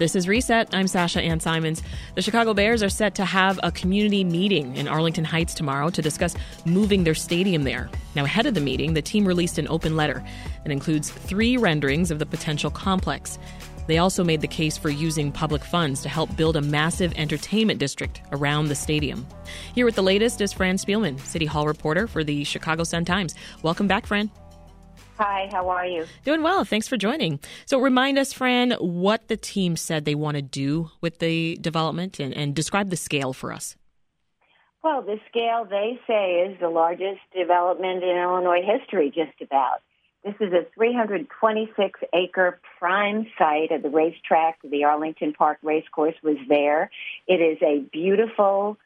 This is Reset. I'm Sasha Ann Simons. The Chicago Bears are set to have a community meeting in Arlington Heights tomorrow to discuss moving their stadium there. Now, ahead of the meeting, the team released an open letter that includes three renderings of the potential complex. They also made the case for using public funds to help build a massive entertainment district around the stadium. Here with the latest is Fran Spielman, City Hall reporter for the Chicago Sun Times. Welcome back, Fran. Hi, how are you? Doing well. Thanks for joining. So, remind us, Fran, what the team said they want to do with the development and, and describe the scale for us. Well, the scale they say is the largest development in Illinois history, just about. This is a 326 acre prime site of the racetrack. The Arlington Park Racecourse was there. It is a beautiful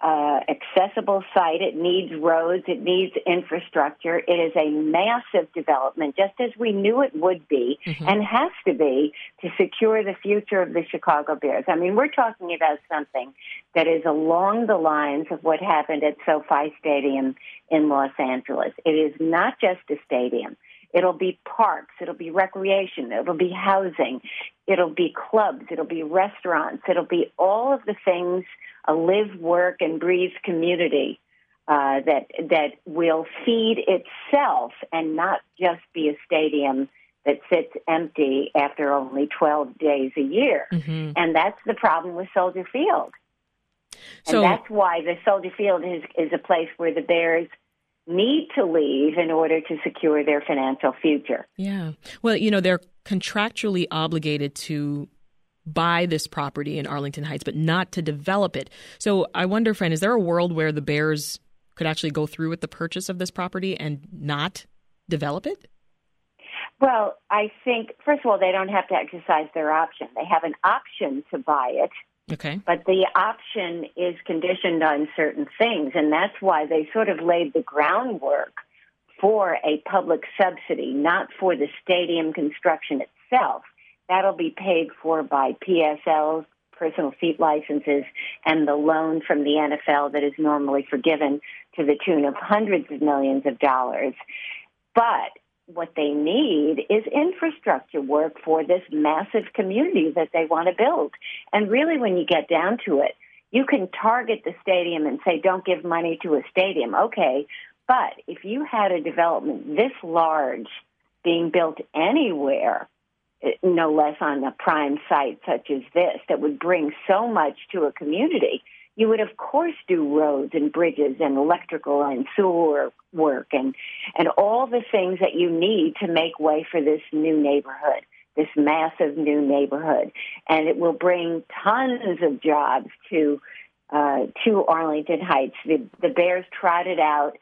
uh, accessible site. It needs roads. It needs infrastructure. It is a massive development, just as we knew it would be mm-hmm. and has to be to secure the future of the Chicago Bears. I mean, we're talking about something that is along the lines of what happened at SoFi Stadium in Los Angeles. It is not just a stadium. It'll be parks. It'll be recreation. It'll be housing. It'll be clubs. It'll be restaurants. It'll be all of the things a live, work, and breathe community uh, that that will feed itself and not just be a stadium that sits empty after only 12 days a year. Mm-hmm. And that's the problem with Soldier Field. So, and that's why the Soldier Field is, is a place where the Bears need to leave in order to secure their financial future. Yeah. Well, you know, they're contractually obligated to buy this property in Arlington Heights, but not to develop it. So I wonder, Fran, is there a world where the Bears could actually go through with the purchase of this property and not develop it? Well, I think, first of all, they don't have to exercise their option. They have an option to buy it Okay. But the option is conditioned on certain things, and that's why they sort of laid the groundwork for a public subsidy, not for the stadium construction itself. That'll be paid for by PSLs, personal seat licenses, and the loan from the NFL that is normally forgiven to the tune of hundreds of millions of dollars. But what they need is infrastructure work for this massive community that they want to build. And really, when you get down to it, you can target the stadium and say, don't give money to a stadium. Okay. But if you had a development this large being built anywhere, eh, no less on a prime site such as this, that would bring so much to a community, you would of course do roads and bridges and electrical and sewer work and and all the things that you need to make way for this new neighborhood this massive new neighborhood. And it will bring tons of jobs to uh, to Arlington Heights. The the Bears trotted out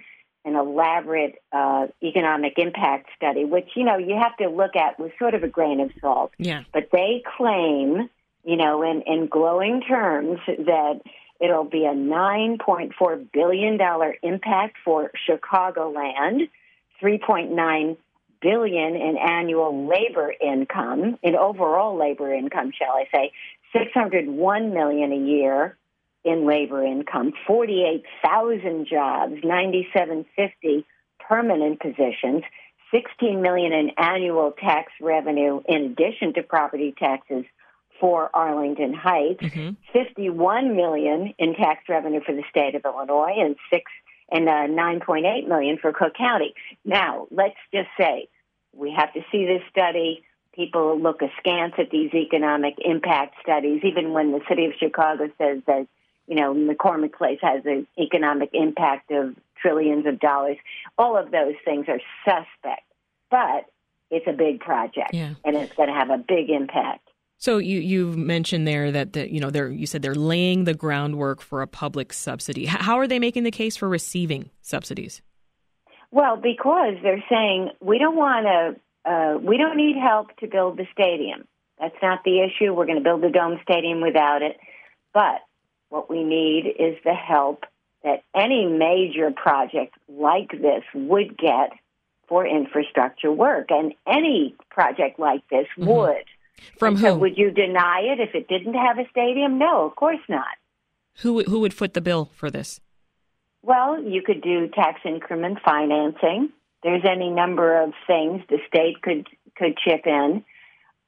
an elaborate uh, economic impact study which you know you have to look at with sort of a grain of salt. Yeah. But they claim you know in in glowing terms that It'll be a $9.4 billion impact for Chicagoland, 3.9 billion in annual labor income, in overall labor income, shall I say, 601 million a year in labor income, 48,000 jobs, 9750 permanent positions, 16 million in annual tax revenue in addition to property taxes for Arlington Heights, mm-hmm. 51 million in tax revenue for the state of Illinois, and six and uh, 9.8 million for Cook County. Now, let's just say we have to see this study. People look askance at these economic impact studies, even when the city of Chicago says that you know McCormick Place has an economic impact of trillions of dollars. All of those things are suspect, but it's a big project, yeah. and it's going to have a big impact. So you you mentioned there that the, you know they're you said they're laying the groundwork for a public subsidy. How are they making the case for receiving subsidies? Well, because they're saying we don't want to, uh, we don't need help to build the stadium. That's not the issue. We're going to build the dome stadium without it. But what we need is the help that any major project like this would get for infrastructure work, and any project like this mm-hmm. would. From who? So would you deny it if it didn't have a stadium? No, of course not. Who who would foot the bill for this? Well, you could do tax increment financing. There's any number of things the state could could chip in.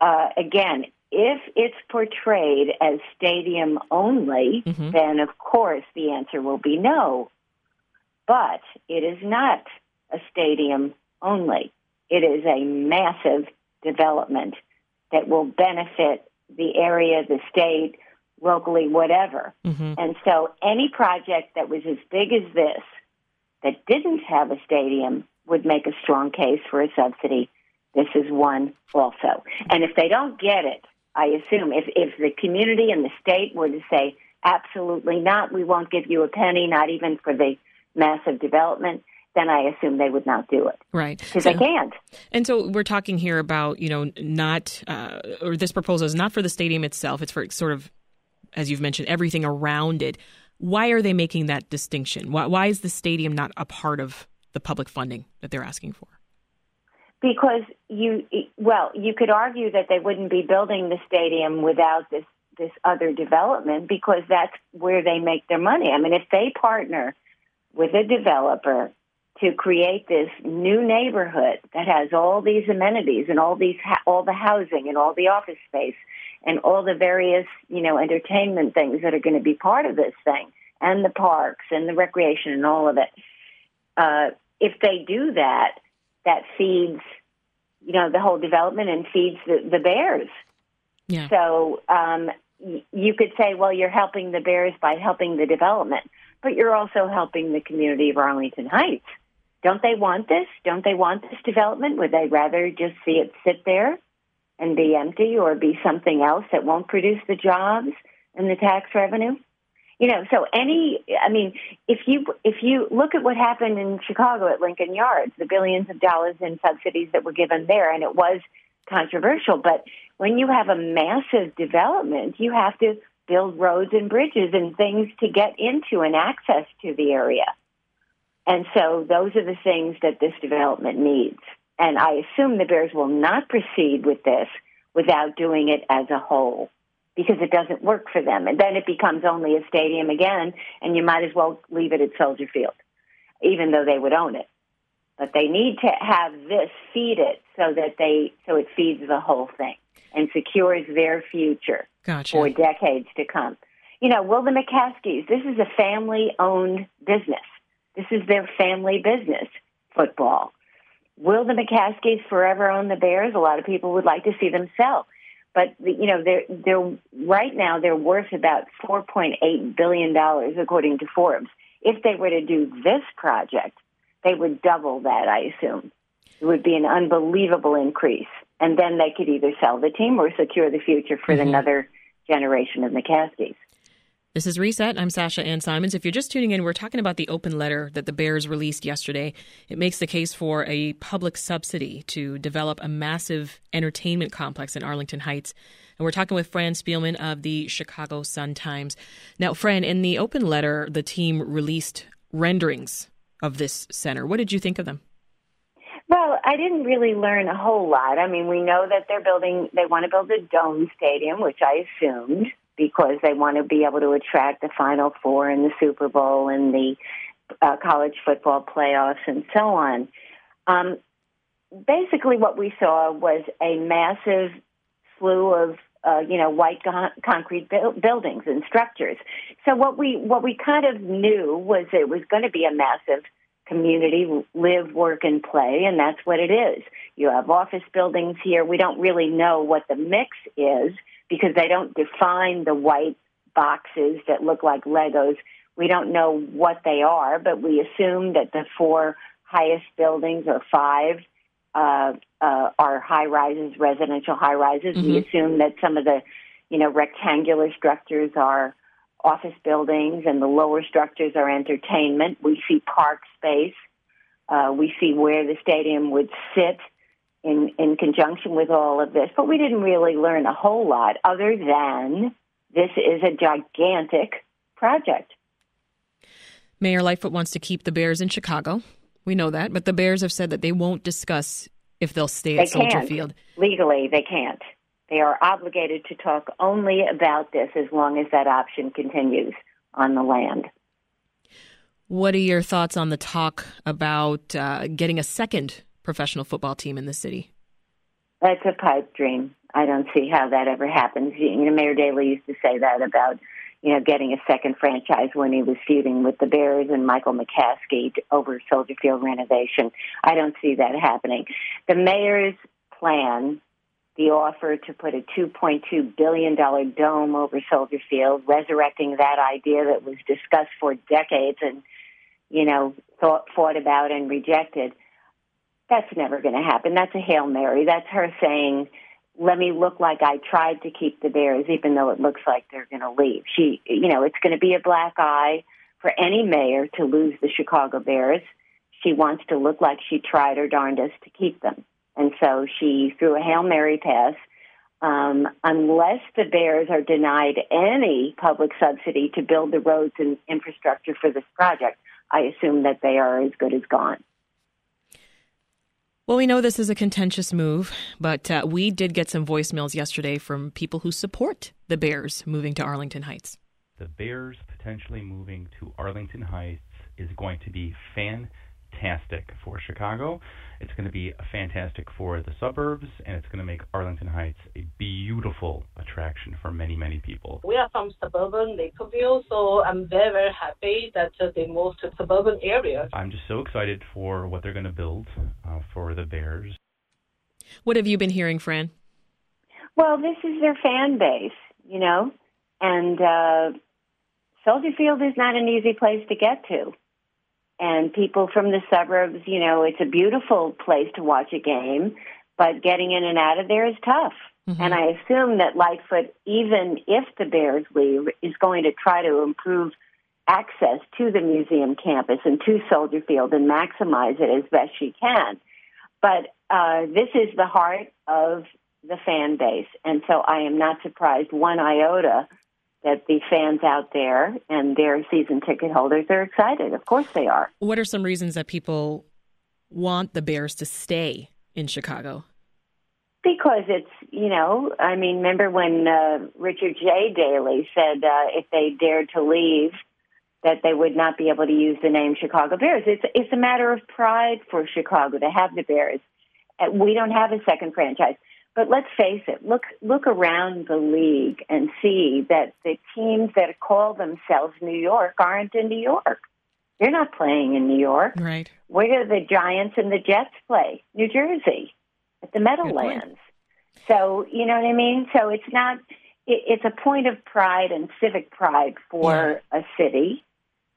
Uh, again, if it's portrayed as stadium only, mm-hmm. then of course the answer will be no. But it is not a stadium only. It is a massive development that will benefit the area, the state, locally, whatever. Mm-hmm. And so any project that was as big as this that didn't have a stadium would make a strong case for a subsidy. This is one also. And if they don't get it, I assume if, if the community and the state were to say, absolutely not, we won't give you a penny, not even for the massive development, then I assume they would not do it. Right. Because so, they can't. And so we're talking here about, you know, not, uh, or this proposal is not for the stadium itself, it's for sort of, as you've mentioned, everything around it. Why are they making that distinction? Why, why is the stadium not a part of the public funding that they're asking for? Because you, well, you could argue that they wouldn't be building the stadium without this this other development because that's where they make their money. I mean, if they partner with a developer to create this new neighborhood that has all these amenities and all these all the housing and all the office space and all the various you know entertainment things that are going to be part of this thing and the parks and the recreation and all of it. Uh, if they do that, that feeds you know the whole development and feeds the, the bears. Yeah. So um, y- you could say, well, you're helping the bears by helping the development, but you're also helping the community of Arlington Heights don't they want this? Don't they want this development? Would they rather just see it sit there and be empty or be something else that won't produce the jobs and the tax revenue? You know, so any, I mean, if you if you look at what happened in Chicago at Lincoln Yards, the billions of dollars in subsidies that were given there, and it was controversial. But when you have a massive development, you have to build roads and bridges and things to get into and access to the area. And so those are the things that this development needs. And I assume the Bears will not proceed with this without doing it as a whole because it doesn't work for them. And then it becomes only a stadium again, and you might as well leave it at Soldier Field, even though they would own it. But they need to have this feed it so that they so it feeds the whole thing and secures their future gotcha. for decades to come. You know, Will the McCaskeys, this is a family owned business. This is their family business, football. Will the McCaskeys forever own the Bears? A lot of people would like to see them sell. But you know, they're they're right now they're worth about four point eight billion dollars according to Forbes. If they were to do this project, they would double that, I assume. It would be an unbelievable increase. And then they could either sell the team or secure the future for mm-hmm. another generation of McCaskeys. This is Reset. I'm Sasha Ann Simons. If you're just tuning in, we're talking about the open letter that the Bears released yesterday. It makes the case for a public subsidy to develop a massive entertainment complex in Arlington Heights. And we're talking with Fran Spielman of the Chicago Sun-Times. Now, Fran, in the open letter, the team released renderings of this center. What did you think of them? Well, I didn't really learn a whole lot. I mean, we know that they're building, they want to build a dome stadium, which I assumed because they want to be able to attract the Final Four and the Super Bowl and the uh, college football playoffs and so on. Um, basically, what we saw was a massive slew of uh, you know white con- concrete bu- buildings and structures. So what we what we kind of knew was it was going to be a massive community live, work, and play, and that's what it is. You have office buildings here. We don't really know what the mix is because they don't define the white boxes that look like Legos. We don't know what they are, but we assume that the four highest buildings or five uh, uh, are high rises, residential high rises. Mm-hmm. We assume that some of the, you know, rectangular structures are office buildings and the lower structures are entertainment. We see park space. Uh, we see where the stadium would sit in, in conjunction with all of this, but we didn't really learn a whole lot other than this is a gigantic project. Mayor Lightfoot wants to keep the Bears in Chicago. We know that, but the Bears have said that they won't discuss if they'll stay they at Soldier can't. Field. Legally, they can't. They are obligated to talk only about this as long as that option continues on the land. What are your thoughts on the talk about uh, getting a second professional football team in the city? That's a pipe dream. I don't see how that ever happens. You know, Mayor Daley used to say that about you know getting a second franchise when he was feuding with the Bears and Michael McCaskey over Soldier Field renovation. I don't see that happening. The mayor's plan, the offer to put a $2.2 billion dome over Soldier Field, resurrecting that idea that was discussed for decades and, you know, thought, fought about and rejected. That's never going to happen. That's a Hail Mary. That's her saying, let me look like I tried to keep the Bears, even though it looks like they're going to leave. She, you know, it's going to be a black eye for any mayor to lose the Chicago Bears. She wants to look like she tried her darndest to keep them. And so she threw a Hail Mary pass. Um, unless the Bears are denied any public subsidy to build the roads and infrastructure for this project, I assume that they are as good as gone. Well, we know this is a contentious move, but uh, we did get some voicemails yesterday from people who support the Bears moving to Arlington Heights. The Bears potentially moving to Arlington Heights is going to be fantastic for Chicago. It's going to be fantastic for the suburbs, and it's going to make Arlington Heights a beautiful attraction for many, many people. We are from suburban Lakeville, so I'm very, very happy that uh, they moved to suburban areas. I'm just so excited for what they're going to build uh, for the Bears. What have you been hearing, Fran? Well, this is their fan base, you know, and uh, Soldier Field is not an easy place to get to and people from the suburbs, you know, it's a beautiful place to watch a game, but getting in and out of there is tough. Mm-hmm. And I assume that Lightfoot, even if the Bears leave, is going to try to improve access to the museum campus and to Soldier Field and maximize it as best she can. But uh, this is the heart of the fan base, and so I am not surprised one iota that the fans out there and their season ticket holders are excited. Of course they are. What are some reasons that people want the Bears to stay in Chicago? Because it's, you know, I mean, remember when uh, Richard J. Daley said uh, if they dared to leave, that they would not be able to use the name Chicago Bears. It's it's a matter of pride for Chicago to have the Bears. Uh, we don't have a second franchise. But let's face it, look look around the league and see that the teams that call themselves New York aren't in New York. They're not playing in New York. Right. Where do the Giants and the Jets play? New Jersey, at the Meadowlands. So you know what I mean. So it's not. It, it's a point of pride and civic pride for yeah. a city,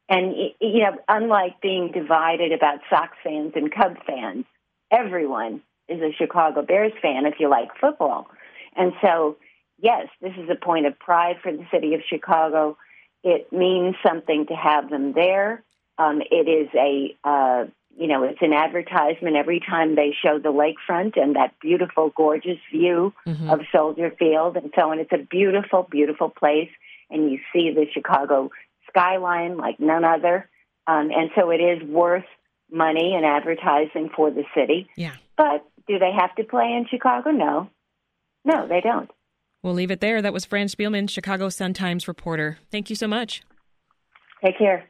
and you know, unlike being divided about Sox fans and Cub fans, everyone is a Chicago Bears fan if you like football. And so, yes, this is a point of pride for the city of Chicago. It means something to have them there. Um, it is a, uh, you know, it's an advertisement every time they show the lakefront and that beautiful, gorgeous view mm-hmm. of Soldier Field and so on. It's a beautiful, beautiful place, and you see the Chicago skyline like none other. Um, and so it is worth money and advertising for the city. Yeah. But do they have to play in Chicago? No. No, they don't. We'll leave it there. That was Fran Spielman, Chicago Sun-Times reporter. Thank you so much. Take care.